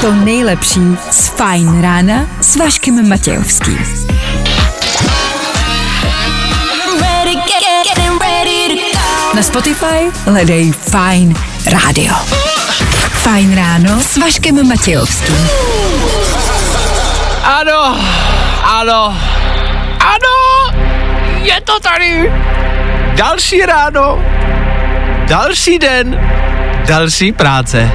to nejlepší z Fajn rána s Vaškem Matějovským. Na Spotify hledej Fajn rádio. Fajn ráno s Vaškem Matějovským. Ano, ano, ano, je to tady. Další ráno, další den, další práce.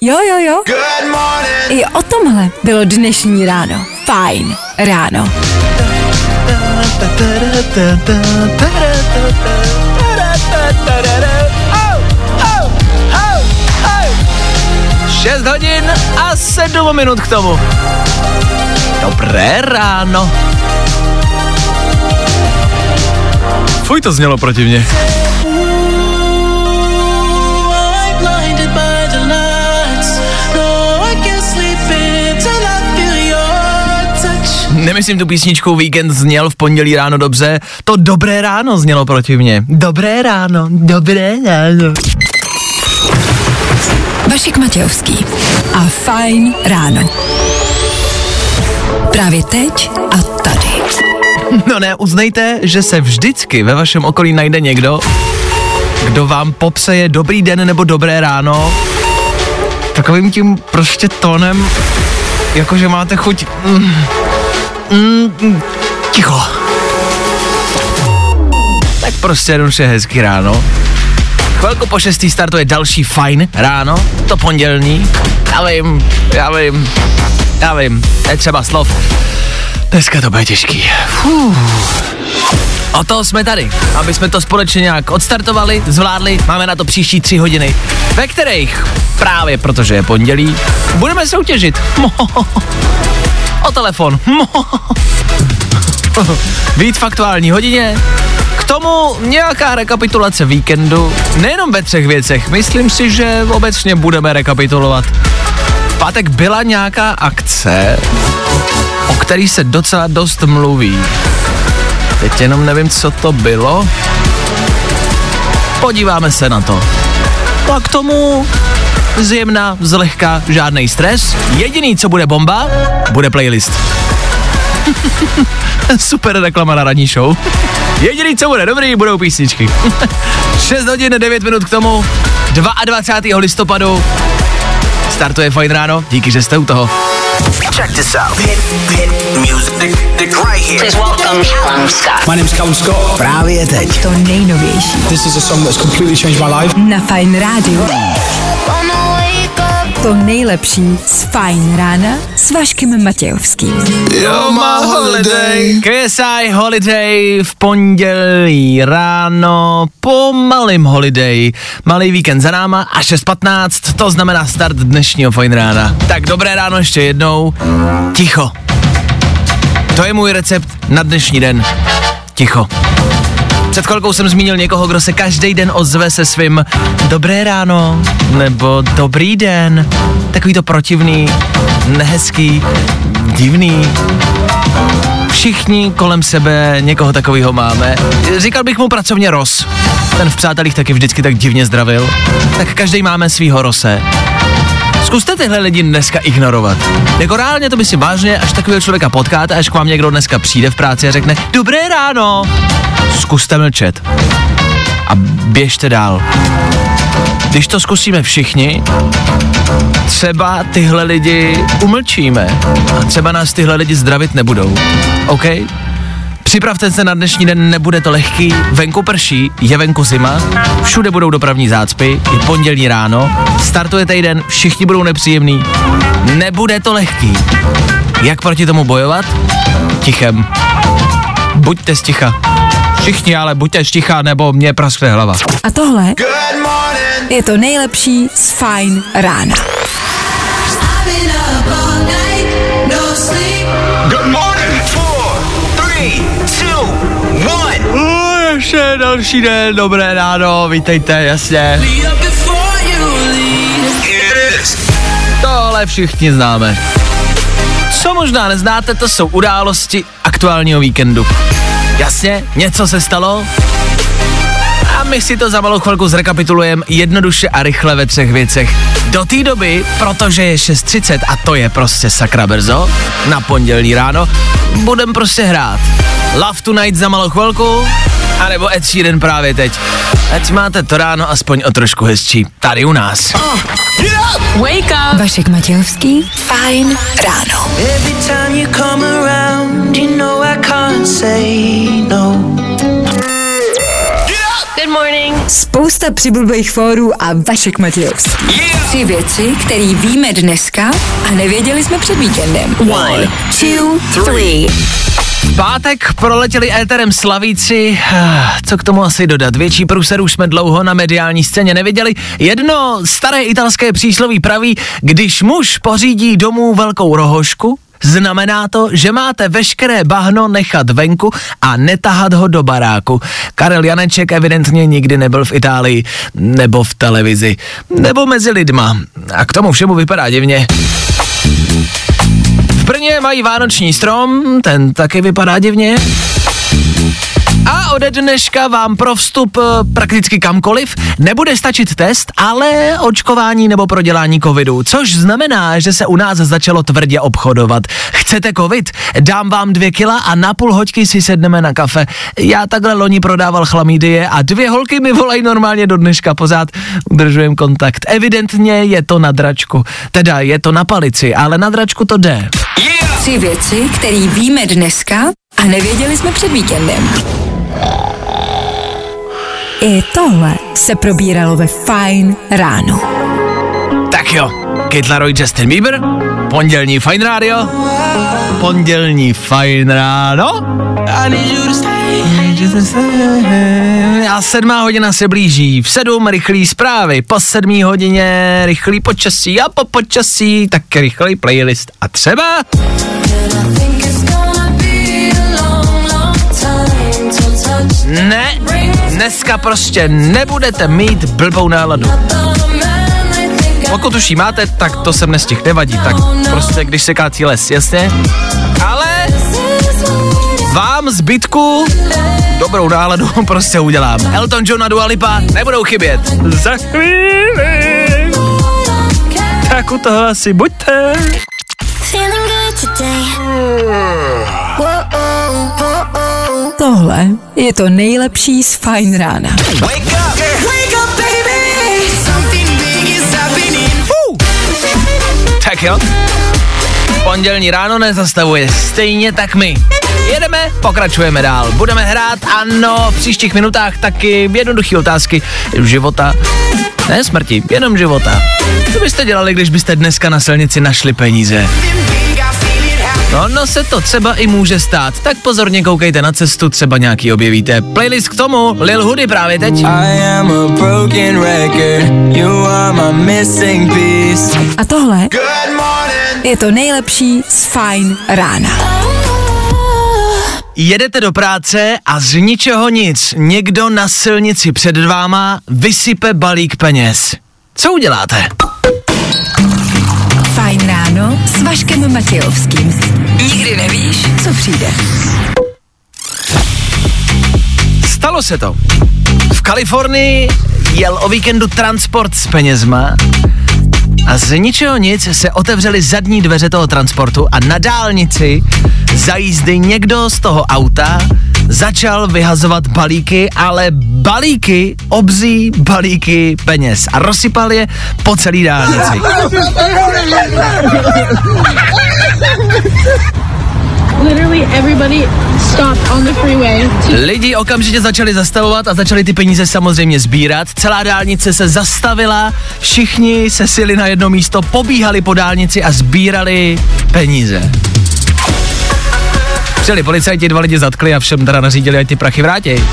Jo, jo, jo. I o tomhle bylo dnešní ráno. Fajn ráno. Šest hodin a sedm minut k tomu. Dobré ráno. Fuj, to znělo proti mně. blinded by the lights. No, I can't sleep until I feel your touch. Nemyslím tu písničku Víkend zněl v pondělí ráno dobře, to dobré ráno znělo proti mně. Dobré ráno, dobré ráno. Vašek Matějovský a Fajn ráno. Právě teď. No ne, uznejte, že se vždycky ve vašem okolí najde někdo, kdo vám popseje dobrý den nebo dobré ráno takovým tím prostě tónem, jakože máte chuť... Mm, mm, mm, ticho. Tak prostě jednoduše hezký ráno. Chvilku po šestý startuje další fajn ráno, to pondělní. Já vím, já vím, já vím, je třeba slov. Dneska to bude těžký. Fuh. O to jsme tady, aby jsme to společně nějak odstartovali, zvládli. Máme na to příští tři hodiny, ve kterých právě protože je pondělí, budeme soutěžit. O telefon. Víc v aktuální hodině. K tomu nějaká rekapitulace víkendu, nejenom ve třech věcech, myslím si, že obecně budeme rekapitulovat. V pátek byla nějaká akce, o který se docela dost mluví. Teď jenom nevím, co to bylo. Podíváme se na to. A k tomu zjemna, zlehka, žádný stres. Jediný, co bude bomba, bude playlist. Super reklama na ranní show. Jediný, co bude dobrý, budou písničky. 6 hodin 9 minut k tomu. 22. listopadu startuje Fajn ráno. Díky, že jste u toho. Check this out. Hit, hit music right here. Please welcome Callum Scott. My name's Callum Scott. Právě teď. To nejnovější This is a song that's completely changed my life. na Fajn rádiu. To nejlepší z Fajn rána s Vaškem Matějovským. Yo, my holiday. KSI Holiday v pondělí ráno po malým holiday. Malý víkend za náma a 6.15, to znamená start dnešního fajn rána. Tak dobré ráno ještě jednou. Ticho. To je můj recept na dnešní den. Ticho. Před chvilkou jsem zmínil někoho, kdo se každý den ozve se svým dobré ráno nebo dobrý den. Takový to protivný, nehezký, divný. Všichni kolem sebe někoho takového máme. Říkal bych mu pracovně Ros. Ten v přátelích taky vždycky tak divně zdravil. Tak každý máme svýho Rose. Zkuste tyhle lidi dneska ignorovat. Jako reálně to by si vážně, až takového člověka potkáte, až k vám někdo dneska přijde v práci a řekne Dobré ráno. Zkuste mlčet. A běžte dál. Když to zkusíme všichni, třeba tyhle lidi umlčíme. A třeba nás tyhle lidi zdravit nebudou. OK? Připravte se na dnešní den, nebude to lehký, venku prší, je venku zima, všude budou dopravní zácpy, je pondělní ráno, startuje týden, všichni budou nepříjemný, nebude to lehký. Jak proti tomu bojovat? Tichem. Buďte sticha. Všichni ale buďte sticha, nebo mě praskne hlava. A tohle je to nejlepší z Fajn rána. Ještě další den, dobré ráno, vítejte, jasně. Tohle všichni známe. Co možná neznáte, to jsou události aktuálního víkendu. Jasně, něco se stalo, a my si to za malou chvilku zrekapitulujeme jednoduše a rychle ve třech věcech. Do té doby, protože je 6.30 a to je prostě sakra brzo, na pondělí ráno, budem prostě hrát. Love Tonight za malou chvilku, anebo Ed Sheeran právě teď. Ať máte to ráno aspoň o trošku hezčí. Tady u nás. Wake up! Vašek Matějovský, fajn ráno. Every time you come around, you know I can't say no. Good morning. Spousta přibulbých fórů a Vašek Matějovský. Tři věci, které víme dneska a nevěděli jsme před víkendem. One, two, three. V pátek proletěli éterem slavíci, Ah, co k tomu asi dodat, větší průser už jsme dlouho na mediální scéně neviděli. Jedno staré italské přísloví praví, když muž pořídí domů velkou rohošku, Znamená to, že máte veškeré bahno nechat venku a netahat ho do baráku. Karel Janeček evidentně nikdy nebyl v Itálii, nebo v televizi, nebo mezi lidma. A k tomu všemu vypadá divně. V Brně mají vánoční strom, ten taky vypadá divně. A ode dneška vám pro vstup eh, prakticky kamkoliv nebude stačit test, ale očkování nebo prodělání covidu, což znamená, že se u nás začalo tvrdě obchodovat. Chcete covid? Dám vám dvě kila a na půl hoďky si sedneme na kafe. Já takhle loni prodával chlamídie a dvě holky mi volají normálně do dneška, pořád udržujem kontakt. Evidentně je to na dračku, teda je to na palici, ale na dračku to jde. Tři věci, které víme dneska a nevěděli jsme před víkendem. I tohle se probíralo ve Fine ráno. Tak jo, Kate Laroi, Justin Bieber, pondělní Fine Radio, pondělní Fine Ráno. A sedmá hodina se blíží. V sedm rychlý zprávy, po sedmý hodině rychlý počasí a po počasí tak rychlý playlist. A třeba ne, dneska prostě nebudete mít blbou náladu. Pokud už jí máte, tak to sem nestih nevadí, tak prostě když se kácí les, jasně? Ale vám zbytku dobrou náladu prostě udělám. Elton John a Dua Lipa nebudou chybět. Za chvíli. Tak u toho asi buďte. Feeling good today. Tohle je to nejlepší z Fine rána. Wake up. Tak jo. Pondělní ráno nezastavuje, stejně tak my. Jedeme, pokračujeme dál. Budeme hrát, ano, v příštích minutách taky jednoduché otázky života. Ne smrti, jenom života. Co byste dělali, když byste dneska na silnici našli peníze? Happen. No, no se to třeba i může stát, tak pozorně koukejte na cestu, třeba nějaký objevíte. Playlist k tomu, Lil Hoody právě teď. I am a broken record. You are my missing piece. A tohle je to nejlepší z Fine rána. Jedete do práce a z ničeho nic někdo na silnici před váma vysype balík peněz. Co uděláte? Ráno s Vaškem Matějovským. Nikdy nevíš, co přijde. Stalo se to. V Kalifornii jel o víkendu transport s penězma a z ničeho nic se otevřely zadní dveře toho transportu a na dálnici za jízdy někdo z toho auta začal vyhazovat balíky, ale balíky, obzí balíky peněz a rozsypal je po celý dálnici. Lidi okamžitě začali zastavovat a začali ty peníze samozřejmě sbírat. Celá dálnice se zastavila, všichni se sili na jedno místo, pobíhali po dálnici a sbírali peníze. Přijeli policajti, dva lidi zatkli a všem teda nařídili, ať ty prachy vrátí.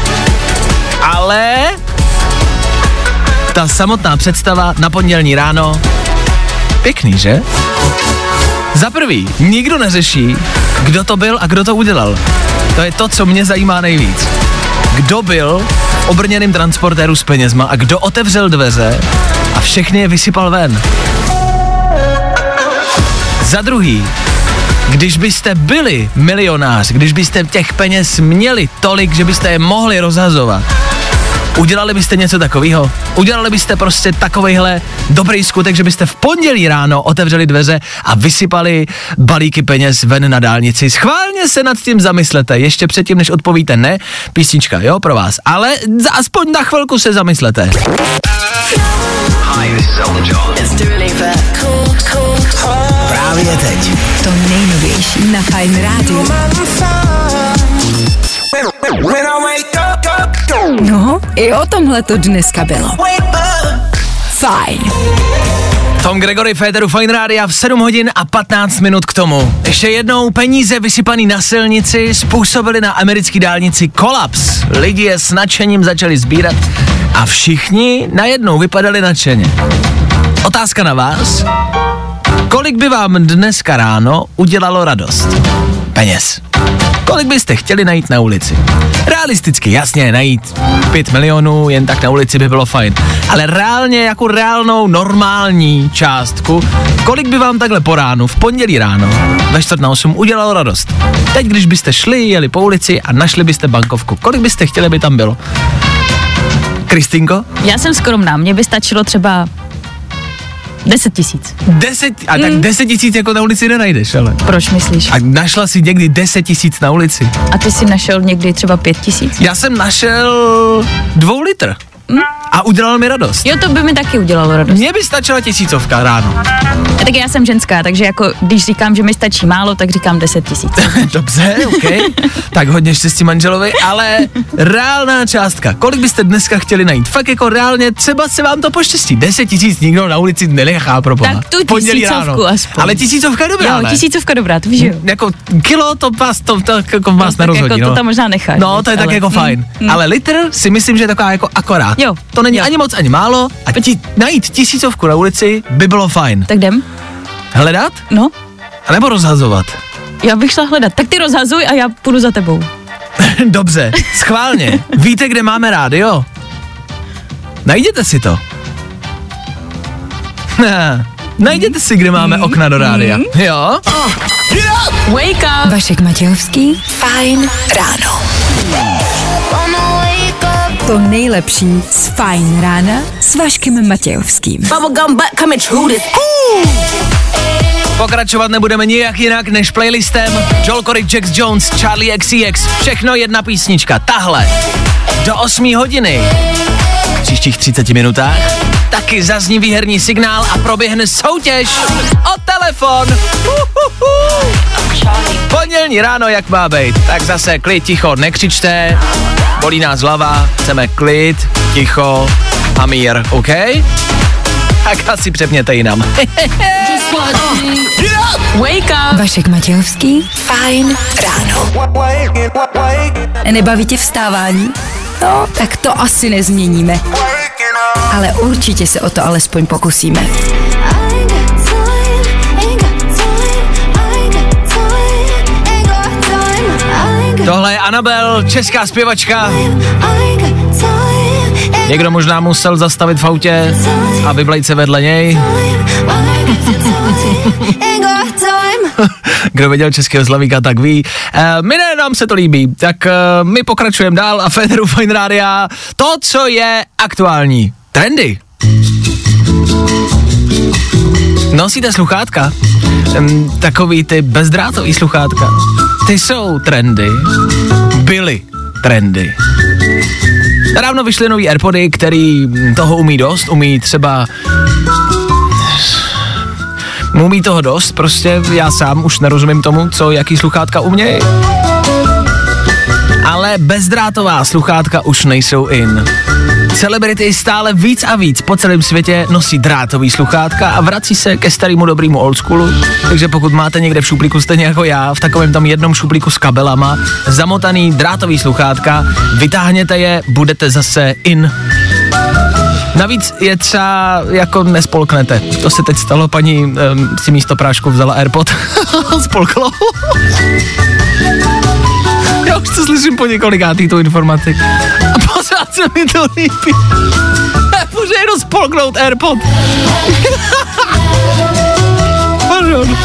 Ale ta samotná představa na pondělní ráno, pěkný, že? Za prvý, nikdo neřeší, kdo to byl a kdo to udělal. To je to, co mě zajímá nejvíc. Kdo byl v obrněným transportéru s penězma a kdo otevřel dveře a všechny je vysypal ven. Za druhý, Když byste byli milionář, když byste těch peněz měli tolik, že byste je mohli rozhazovat, Udělali byste něco takového? Udělali byste prostě takovejhle dobrý skutek, že byste v pondělí ráno otevřeli dveře a vysypali balíky peněz ven na dálnici. Schválně se nad tím zamyslete, ještě předtím, než odpovíte ne, písnička, jo, pro vás. Ale za- aspoň na chvilku se zamyslete. Hi, this is Elton John. Právě teď. To nejnovější na Fine Radio. When I wake up, up, up, No, i o tomhle to dneska bylo. Fajn. Tom Gregory Féteru Fine Rádia v 7 hodin a 15 minut k tomu. Ještě jednou peníze vysypaný na silnici způsobily na americké dálnici kolaps. Lidi je s nadšením začali sbírat a všichni najednou vypadali nadšeně. Otázka na vás. Kolik by vám dneska ráno udělalo radost? Peněz. Kolik byste chtěli najít na ulici? Realisticky, jasně, najít 5 milionů jen tak na ulici by bylo fajn. Ale reálně, jako reálnou, normální částku, kolik by vám takhle po ránu, v pondělí ráno, ve čtvrt na 8 udělalo radost? Teď, když byste šli, jeli po ulici a našli byste bankovku, kolik byste chtěli, by tam bylo? Kristýnko? Já jsem skromná, mně by stačilo třeba 10 tisíc. 10, a tak 10 tisíc jako na ulici nenajdeš, ale. Proč myslíš? A našla si někdy 10 tisíc na ulici. A ty si našel někdy třeba 5 tisíc? Já jsem našel dvou litr. A udělal mi radost. Jo, to by mi taky udělalo radost. Mně by stačila tisícovka ráno. A tak já jsem ženská, takže jako když říkám, že mi stačí málo, tak říkám 10 tisíc. Dobře, OK. tak hodně štěstí manželovi, ale reálná částka. Kolik byste dneska chtěli najít? Fakt jako reálně, třeba se vám to poštěstí. 10 tisíc nikdo na ulici nenechá pro boha. Tak tu pondělí tisícovku aspoň. Ale tisícovka je dobrá, jo, ne? tisícovka dobrá, to víš, jo. Jako kilo to vás, to, to, jako vás tak nerozhodí, jako no. to tam možná necháš, No, to je tak ale- jako mm, fajn. mm. Ale litr si myslím, že je taková jako akorát. Jo, To není jo. ani moc, ani málo. A ti, najít tisícovku na ulici by bylo fajn. Tak jdem? Hledat? No, A nebo rozhazovat? já bych šla hledat. Tak ty rozhazuj a já půjdu za tebou. Dobře, schválně. Víte, kde máme rádio? Najděte si to. Najděte si, kde máme okna do rádia. Jo? Wake up! Vašek Matějovský, Fajn ráno. To nejlepší z Fajn rána s Vaškem Matějovským. Bubblegum butt coming true this. Pokračovat nebudeme nijak jinak než playlistem Joel Corey, Jax Jones, Charlie XCX. Všechno jedna písnička. Tahle. Do 8 hodiny. V příštích 30 minutách taky zazní výherní signál a proběhne soutěž o telefon. Uhuhu. Pondělní ráno, jak má být. Tak zase klid, ticho, nekřičte. Bolí nás hlava, chceme klid, ticho a mír, OK? Tak asi přepněte jinam. Wake up! Vašek Matějovský, Fajn ráno. Nebaví tě vstávání? No, tak to asi nezměníme. Ale určitě se o to alespoň pokusíme. Tohle je Anabel, česká zpěvačka. Někdo možná musel zastavit v autě a vyblejt se vedle něj. Kdo viděl českého slavíka, tak ví. E, my ne, nám se to líbí. Tak e, my pokračujeme dál a Federu Fine Rádia. To, co je aktuální. Trendy. Nosíte sluchátka? Takový ty bezdrátový sluchátka. Ty jsou trendy. Byly trendy. Nedávno vyšly nový Airpody, který toho umí dost, umí třeba umí toho dost, prostě já sám už nerozumím tomu, co jaký sluchátka umějí. Ale bezdrátová sluchátka už nejsou in. Celebrity stále víc a víc po celém světě nosí drátový sluchátka a vrací se ke starému dobrému oldschoolu. Takže pokud máte někde v šuplíku stejně jako já, v takovém tom jednom šuplíku s kabelama, zamotaný drátový sluchátka, vytáhněte je, budete zase in. Navíc je třeba jako nespolknete. To se teď stalo, paní um, si místo prášku vzala Airpod. Spolklo. Já už to slyším po několikátý tu informaci. A pořád se mi to líbí. Může jenom spolknout Airpod. pardon.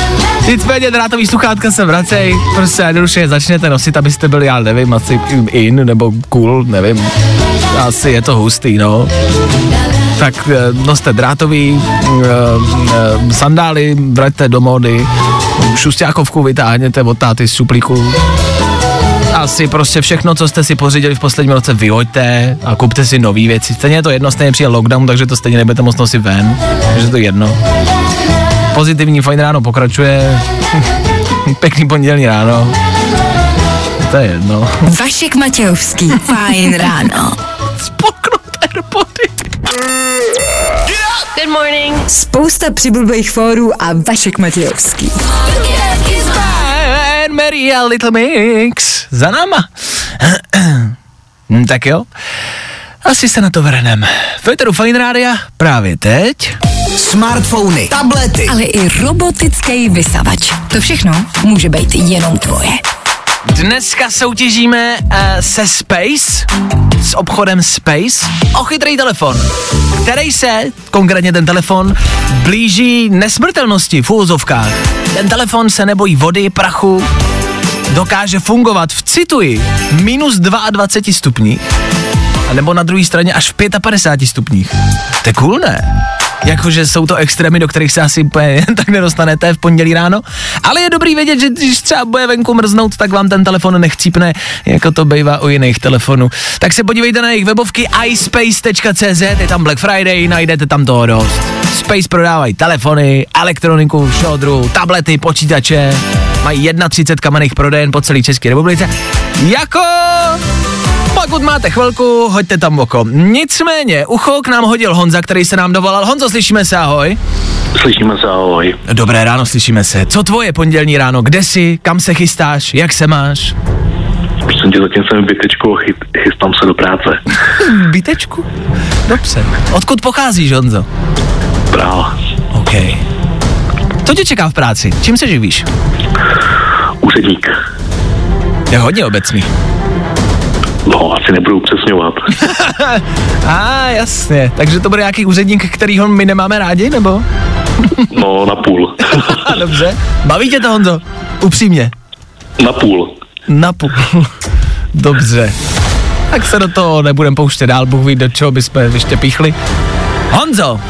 Nicméně drátový sluchátka se vracej, prostě jednoduše je začnete nosit, abyste byli, já nevím, asi in nebo cool, nevím. Asi je to hustý, no. Tak eh, noste drátový, eh, eh, sandály, vraťte do módy, šustákovku vytáhněte od táty z šuplíku, asi prostě všechno, co jste si pořídili v posledním roce, vyhoďte a kupte si nové věci. Stejně je to jedno, stejně přijde lockdown, takže to stejně nebudete moc nosit ven, takže to je jedno. Pozitivní fajn ráno pokračuje. Pěkný pondělní ráno. To je jedno. Vašek Matějovský. Fajn ráno. Spoknout Airpody. Good morning. Spousta přibulbých fórů a Vašek Matějovský. Mary a Little Mix. Za náma. Hm, tak jo. Asi se na to vrhnem. Féteru Fine Rádia právě teď. Smartfony, tablety, Ale i robotický vysavač. To všechno může být jenom tvoje. Dneska soutěžíme uh, se Space, s obchodem Space, o chytrý telefon, který se, konkrétně ten telefon, blíží nesmrtelnosti v úvozovkách. Ten telefon se nebojí vody, prachu, dokáže fungovat v, cituji, minus 22 stupních, nebo na druhé straně až v 55 stupních. To je cool, ne? Jakože jsou to extrémy, do kterých se asi jen tak nedostanete v pondělí ráno. Ale je dobrý vědět, že když třeba bude venku mrznout, tak vám ten telefon nechcípne, jako to bývá u jiných telefonů. Tak se podívejte na jejich webovky iSpace.cz, je tam Black Friday, najdete tam toho dost. Space prodávají telefony, elektroniku, šodru, tablety, počítače, mají 31 kamenných prodejen po celé České republice. Jako pokud máte chvilku, hoďte tam oko. Nicméně, ucho k nám hodil Honza, který se nám dovolal. Honzo, slyšíme se, ahoj. Slyšíme se, ahoj. Dobré ráno, slyšíme se. Co tvoje pondělní ráno? Kde jsi? Kam se chystáš? Jak se máš? Prosím tě, zatím jsem v bytečku, chyt, chystám se do práce. Bytečku? Dobře. Odkud pocházíš, Honzo? Praha. OK. Co tě čeká v práci? Čím se živíš? Úředník. Je hodně obecný. No, asi nebudu upřesňovat. A ah, jasně. Takže to bude nějaký úředník, kterýho my nemáme rádi, nebo? No, na půl. Dobře. Baví tě to, Honzo? Upřímně. na půl. Na půl. Dobře. Tak se do toho nebudem pouštět dál, Bůh ví, do čeho bychom ještě píchli. Honzo,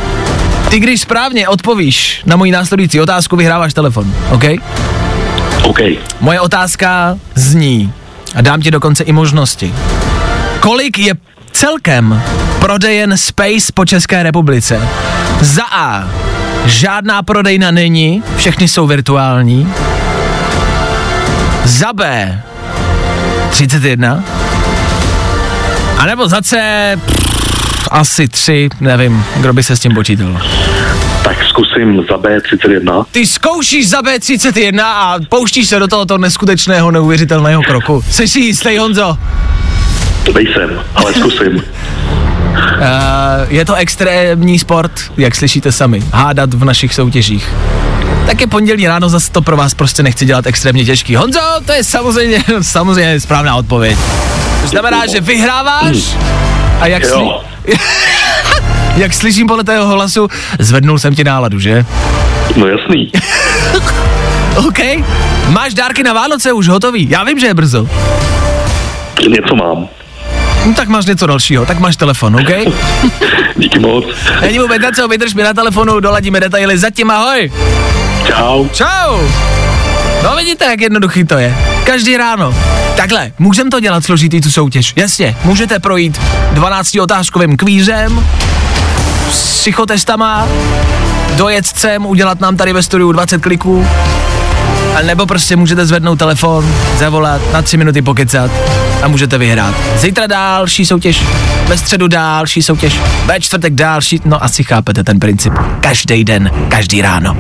ty když správně odpovíš na moji následující otázku, vyhráváš telefon, OK? OK. Moje otázka zní, a dám ti dokonce i možnosti. Kolik je celkem prodejen Space po České republice? Za A. Žádná prodejna není, všechny jsou virtuální. Za B. 31. A nebo za C. Pff, asi 3, nevím, kdo by se s tím počítal. Tak zkusím za B31. Ty zkoušíš za B31 a pouštíš se do tohoto neskutečného, neuvěřitelného kroku. Jsi si jistý, Honzo? To nejsem, ale zkusím. Uh, je to extrémní sport, jak slyšíte sami, hádat v našich soutěžích. Tak je pondělí ráno, zase to pro vás prostě nechci dělat extrémně těžký. Honzo, to je samozřejmě, samozřejmě správná odpověď. To znamená, že vyhráváš a jak, sli-. jak slyším podle tého hlasu, zvednul jsem ti náladu, že? No jasný. OK. Máš dárky na Vánoce už hotový? Já vím, že je brzo. Něco mám. No, tak máš něco dalšího, tak máš telefon, OK? Díky moc. Není vůbec na co, vydrž mi na telefonu, doladíme detaily. Zatím ahoj. Čau. Čau. No vidíte, jak jednoduchý to je. Každý ráno. Takhle, můžeme to dělat složitý tu soutěž. Jasně, můžete projít 12 otázkovým kvířem, s psychotestama, dojet sem, udělat nám tady ve studiu 20 kliků, a nebo prostě můžete zvednout telefon, zavolat, na 3 minuty pokecat a můžete vyhrát. Zítra další soutěž, ve středu další soutěž, ve čtvrtek další, no asi chápete ten princip. Každý den, každý ráno.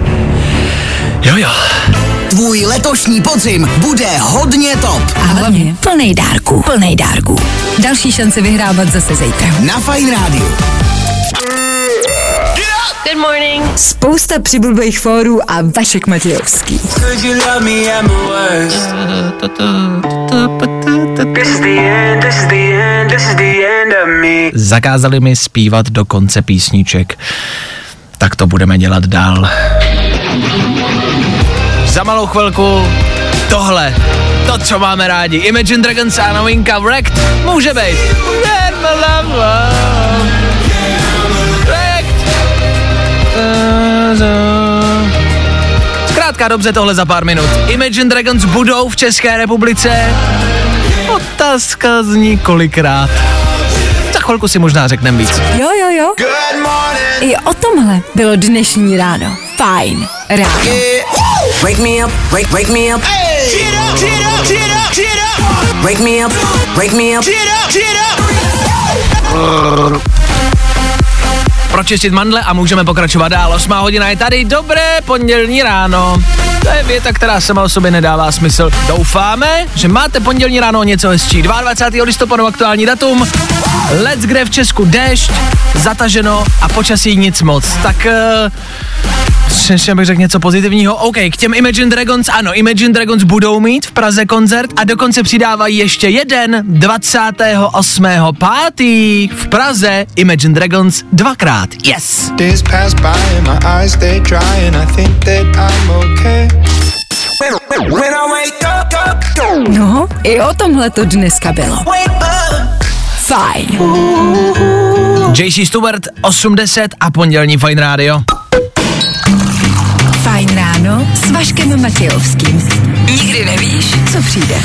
Jo jo. Tvůj letošní podzim bude hodně top. A hlavně plnej dárků. Plnej dárků. Další šance vyhrávat zase zítra. Na Fajn Rádiu. Good morning. Spousta přibulbých fórů a Vašek Matějovský. Zakázali mi zpívat do konce písniček. Tak to budeme dělat dál. Za malou chvilku tohle, to, co máme rádi. Imagine Dragons a novinka Wrecked může být. Zkrátka dobře tohle za pár minut. Imagine Dragons budou v České republice. Otázka zní kolikrát. Za chvilku si možná řekneme víc. Jo, jo, jo. I o tomhle bylo dnešní ráno. Fajn ráno. Wake me up, wake, wake me up. Wake me up, wake me up. pročistit mandle a můžeme pokračovat dál. 8 hodina je tady, dobré pondělní ráno. To je věta, která sama o sobě nedává smysl. Doufáme, že máte pondělní ráno něco hezčí. 22. listopadu aktuální datum. Let's kde v Česku déšť, zataženo a počasí nic moc. Tak uh, ještě bych řekl něco pozitivního. OK, k těm Imagine Dragons, ano, Imagine Dragons budou mít v Praze koncert a dokonce přidávají ještě jeden 28. pátý v Praze Imagine Dragons dvakrát. Yes! Days pass by and my eyes stay dry and I think that I'm okay. No, i o tomhle to dneska bylo. Fajn. JC Stewart 80 a pondělní Fine Radio. Fajn ráno s Vaškem Matějovským. Nikdy nevíš, co přijde.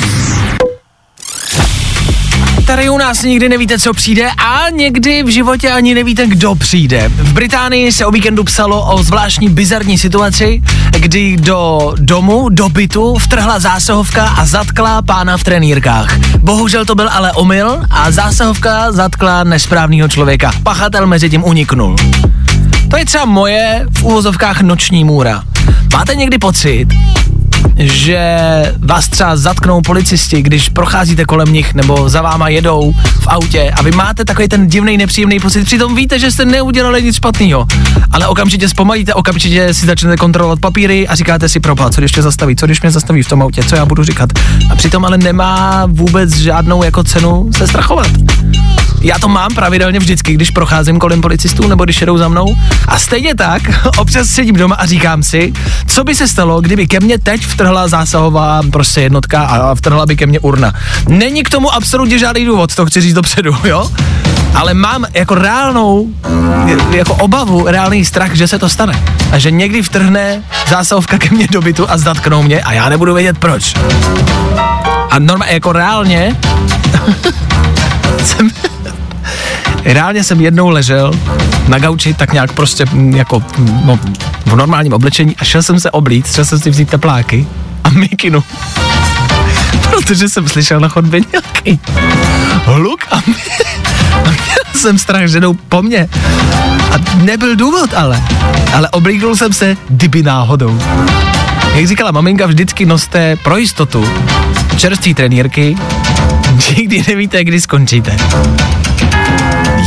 Tady u nás nikdy nevíte, co přijde a někdy v životě ani nevíte, kdo přijde. V Británii se o víkendu psalo o zvláštní bizarní situaci, kdy do domu, do bytu vtrhla zásahovka a zatkla pána v trenýrkách. Bohužel to byl ale omyl a zásahovka zatkla nesprávného člověka. Pachatel mezi tím uniknul. To je třeba moje v úvozovkách noční můra. Máte někdy pocit, že vás třeba zatknou policisti, když procházíte kolem nich nebo za váma jedou v autě a vy máte takový ten divný nepříjemný pocit, přitom víte, že jste neudělali nic špatného, ale okamžitě zpomalíte, okamžitě si začnete kontrolovat papíry a říkáte si propa, co když tě zastaví, co když mě zastaví v tom autě, co já budu říkat. A přitom ale nemá vůbec žádnou jako cenu se strachovat. Já to mám pravidelně vždycky, když procházím kolem policistů nebo když jedou za mnou. A stejně tak, občas sedím doma a říkám si, co by se stalo, kdyby ke mně teď vtrhla zásahová prostě jednotka a vtrhla by ke mně urna. Není k tomu absolutně žádný důvod, to chci říct dopředu, jo? Ale mám jako reálnou, jako obavu, reálný strach, že se to stane. A že někdy vtrhne zásahovka ke mně do bytu a zatknou mě a já nebudu vědět proč. A normálně, jako reálně, jsem, reálně jsem jednou ležel na gauči tak nějak prostě mm, jako mm, no, v normálním oblečení a šel jsem se oblít, šel jsem si vzít tepláky a mikinu. Protože jsem slyšel na chodbě nějaký hluk a, mě, a měl jsem strach, že jdou po mně. A nebyl důvod ale. Ale oblíknul jsem se kdyby náhodou. Jak říkala maminka, vždycky noste pro jistotu čerství trenírky, nikdy nevíte, kdy skončíte.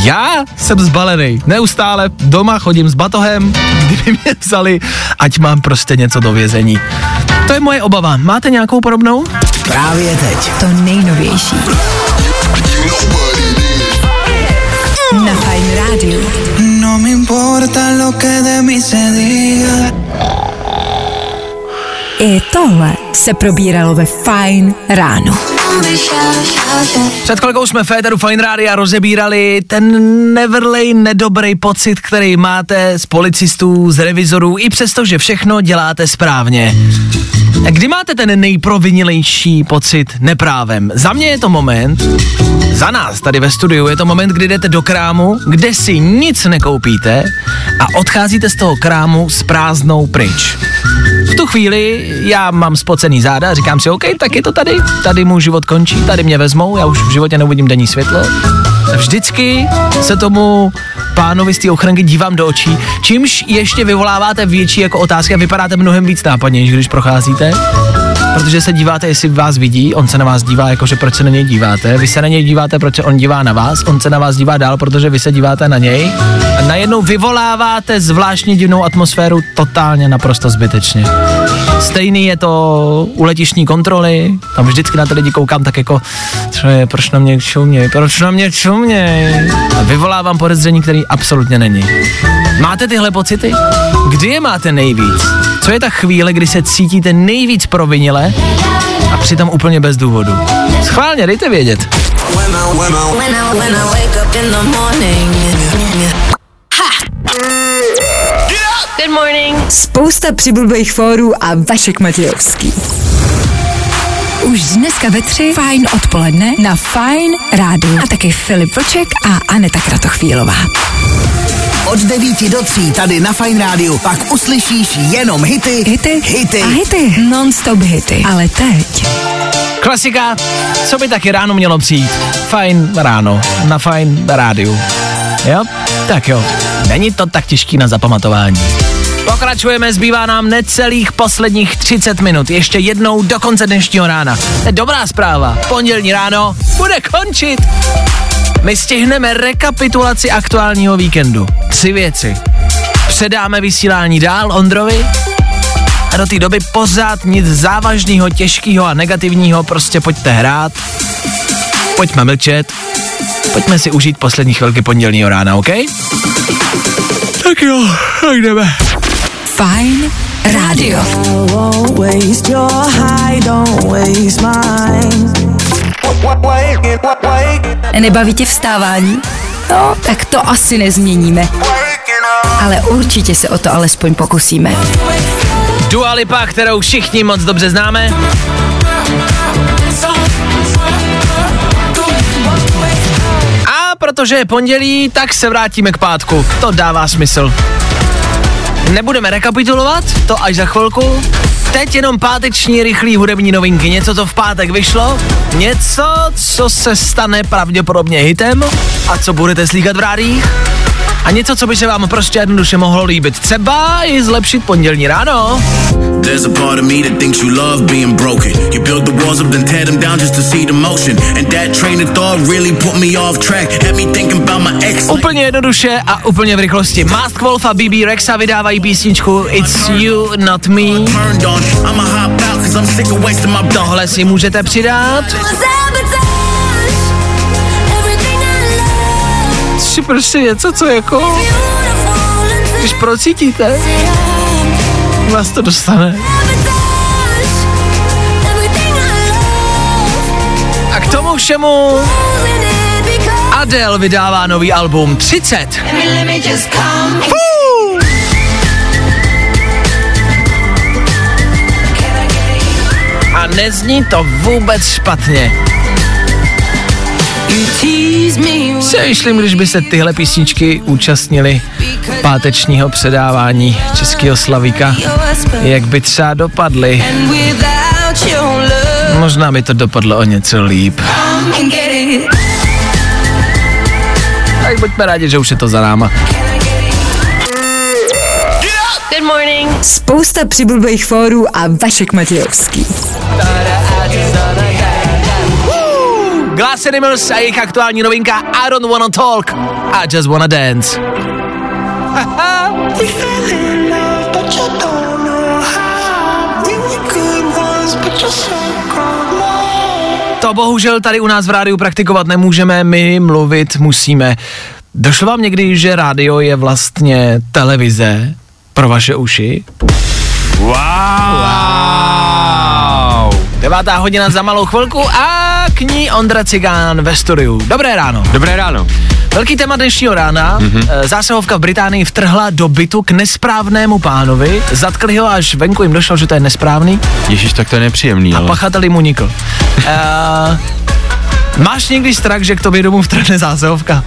Já jsem zbalený. Neustále doma chodím s batohem, kdyby mě vzali, ať mám prostě něco do vězení. To je moje obava. Máte nějakou podobnou? Právě teď. To nejnovější. Na Fajn rádiu. No me importa lo que de mí se diga. I tohle se probíralo ve Fajn ráno. Před chvilkou jsme Féteru Fine Rádia rozebírali ten neverlej nedobrý pocit, který máte z policistů, z revizorů, i přesto, že všechno děláte správně. Kdy máte ten nejprovinilejší pocit neprávem? Za mě je to moment, za nás tady ve studiu je to moment, kdy jdete do krámu, kde si nic nekoupíte a odcházíte z toho krámu s prázdnou pryč. V tu chvíli já mám spocený záda a říkám si, OK, tak je to tady, tady můj život končí, tady mě vezmou, já už v životě neuvidím denní světlo. Vždycky se tomu pánovi z té ochranky dívám do očí, čímž ještě vyvoláváte větší jako otázky a vypadáte mnohem víc nápadně, když procházíte. Protože se díváte, jestli vás vidí, on se na vás dívá, jakože proč se na něj díváte, vy se na něj díváte, proč se on dívá na vás, on se na vás dívá dál, protože vy se díváte na něj a najednou vyvoláváte zvláštně divnou atmosféru totálně naprosto zbytečně. Stejný je to u letišní kontroly, tam vždycky na ty lidi koukám tak jako, co je, proč na mě čuměj, proč na mě čuměj. A vyvolávám podezření, který absolutně není. Máte tyhle pocity? Kdy je máte nejvíc? Co je ta chvíle, kdy se cítíte nejvíc provinile a přitom úplně bez důvodu? Schválně, dejte vědět. Good morning. Spousta přibulbých fórů a Vašek Matějovský. Už dneska ve tři fajn odpoledne na Fajn rádu. A taky Filip Vlček a Aneta Kratochvílová. Od 9 do 3 tady na Fine Rádiu pak uslyšíš jenom hity, Hity, hity. a hity, non-stop hity. Ale teď Klasika, co by taky ráno mělo přijít? Fajn ráno, na fajn rádiu. Jo? Tak jo, není to tak těžký na zapamatování. Pokračujeme, zbývá nám necelých posledních 30 minut. Ještě jednou do konce dnešního rána. Je dobrá zpráva. Pondělní ráno bude končit. My stihneme rekapitulaci aktuálního víkendu. Tři věci. Předáme vysílání dál Ondrovi, a do té doby pořád nic závažného, těžkého a negativního, prostě pojďte hrát, pojďme mlčet, pojďme si užít poslední chvilky pondělního rána, OK? Tak jo, tak jdeme. Fajn rádio. Nebaví tě vstávání? No, tak to asi nezměníme. Ale určitě se o to alespoň pokusíme. Dua Lipa, kterou všichni moc dobře známe. Protože je pondělí, tak se vrátíme k pátku. To dává smysl. Nebudeme rekapitulovat, to až za chvilku. Teď jenom páteční rychlý hudební novinky. Něco, co v pátek vyšlo, něco, co se stane pravděpodobně hitem a co budete slíkat v rádích. A něco, co by se vám prostě jednoduše mohlo líbit. Třeba i zlepšit pondělní ráno. There's a part of me that thinks you love being broken. You build the walls up, then tear them down just to see the motion. And that train of thought really put me off track. Had me thinking about my ex. Úplně jednoduše a úplně v rychlosti. Mask Wolf a BB Rexa vydávají písničku It's You Not Me. Turned on, I'ma hop out cause I'm sick of wasting my Tohle si můžete přidat. Si prostě něco, co jako... Když procítíte, vás to dostane. A k tomu všemu Adele vydává nový album 30. Fú! A nezní to vůbec špatně. Přemýšlím, když by se tyhle písničky účastnili pátečního předávání Českého Slavíka, jak by třeba dopadly. Možná by to dopadlo o něco líp. Tak buďme rádi, že už je to za náma. Good morning. Spousta přibulbých fórů a Vašek Matějovský. Glass Animals a jejich aktuální novinka I don't wanna talk, I just wanna dance. To bohužel tady u nás v rádiu praktikovat nemůžeme, my mluvit musíme. Došlo vám někdy, že rádio je vlastně televize pro vaše uši? Wow! wow. Devátá hodina za malou chvilku a k ní Ondra Cigán ve studiu. Dobré ráno. Dobré ráno. Velký téma dnešního rána. Mhm. Mm-hmm. Zásahovka v Británii vtrhla do bytu k nesprávnému pánovi. Zatkli ho, až venku jim došlo, že to je nesprávný. Ježíš, tak to je nepříjemný. A ale. pachatel jim unikl. uh, máš někdy strach, že k tobě domů vtrhne zásahovka?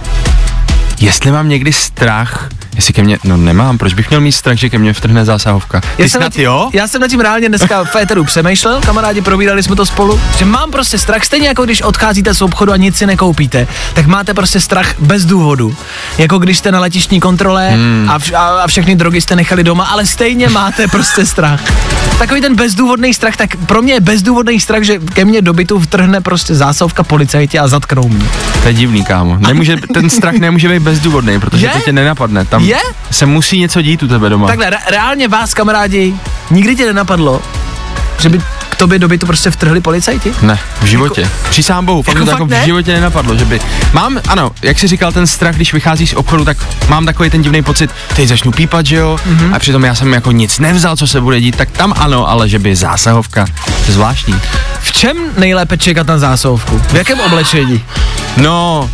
Jestli mám někdy strach, jestli ke mně, no nemám, proč bych měl mít strach, že ke mně vtrhne zásahovka? Ty Já jsem, snad tím, jo? já jsem nad tím reálně dneska v éteru přemýšlel, kamarádi, probírali jsme to spolu, že mám prostě strach, stejně jako když odcházíte z obchodu a nic si nekoupíte, tak máte prostě strach bez důvodu. Jako když jste na letišní kontrole hmm. a, vš- a, a všechny drogy jste nechali doma, ale stejně máte prostě strach. Takový ten bezdůvodný strach, tak pro mě je bezdůvodný strach, že ke mně do bytu vtrhne prostě zásovka policajti a zatknou mě. To je divný, kámo. Nemůže, ten strach nemůže být bezdůvodný, protože Je? to tě nenapadne. Tam Je? se musí něco dít u tebe doma. Takhle, re- reálně vás, kamarádi, nikdy tě nenapadlo, že by k tobě do bytu prostě vtrhli policajti? Ne, v životě. Přísám bohu, fakt jako jako, to fakt jako ne? v životě nenapadlo, že by. Mám, ano, jak jsi říkal, ten strach, když vycházíš z obchodu, tak mám takový ten divný pocit, teď začnu pípat, že jo, Mhm. mm-hmm. a přitom já jsem jako nic nevzal, co se bude dít, tak tam ano, ale že by zásahovka, to je zvláštní. V čem nejlépe čekat na zásuvku? V jakém oblečení? No,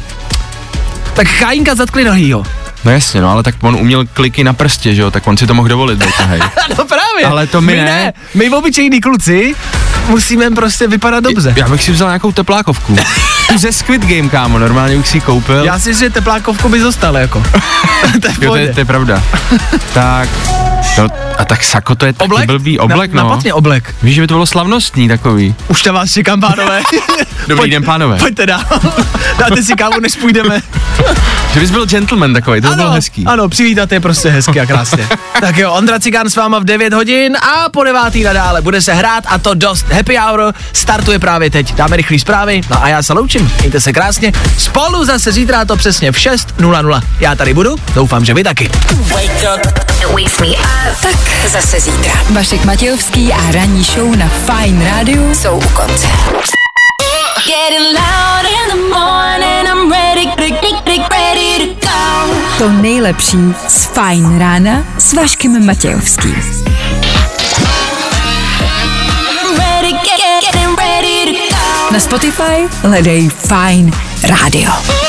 Tak chájinka zatkli nohýho. No jasně, no, ale tak on uměl kliky na prstě, že jo, tak on si to mohl dovolit, hej. No právě. Ale to my ne. My obyčejní kluci musíme prostě vypadat dobře. Já bych si vzal nějakou teplákovku. Tu ze Squid Game, kámo, normálně bych si koupil. Já si myslím, že teplákovku by zostal jako. to je Jo, to, je, to je pravda. tak, no, a tak sako to je taky Oblek? blbý oblek, Na- no. napadně oblek. Víš, že by to bylo slavnostní takový. Už tam vás čekám, pánové. Dobrý den, pánové. Pojďte dál. Dáte si kávu, než půjdeme. Že bys byl gentleman takový, to by bylo Ano, hezký. ano, přivítat je prostě hezky a krásně. tak jo, Ondra Cigán s váma v 9 hodin a po 9 nadále bude se hrát a to dost. Happy Hour startuje právě teď. Dáme rychlý zprávy, no a já se loučím. Mějte se krásně. Spolu zase zítra to přesně v 6.00. Já tady budu, doufám, že vy taky. Wakes me up. Tak zase zítra. Vašek Matějovský a ranní show na Fine Radio jsou u konce. Getting loud in the morning, I'm ready, ready, ready, ready to go. To nejlepší z Fine rána s Vaškem Matějovským. Na Spotify hledej Fine Radio.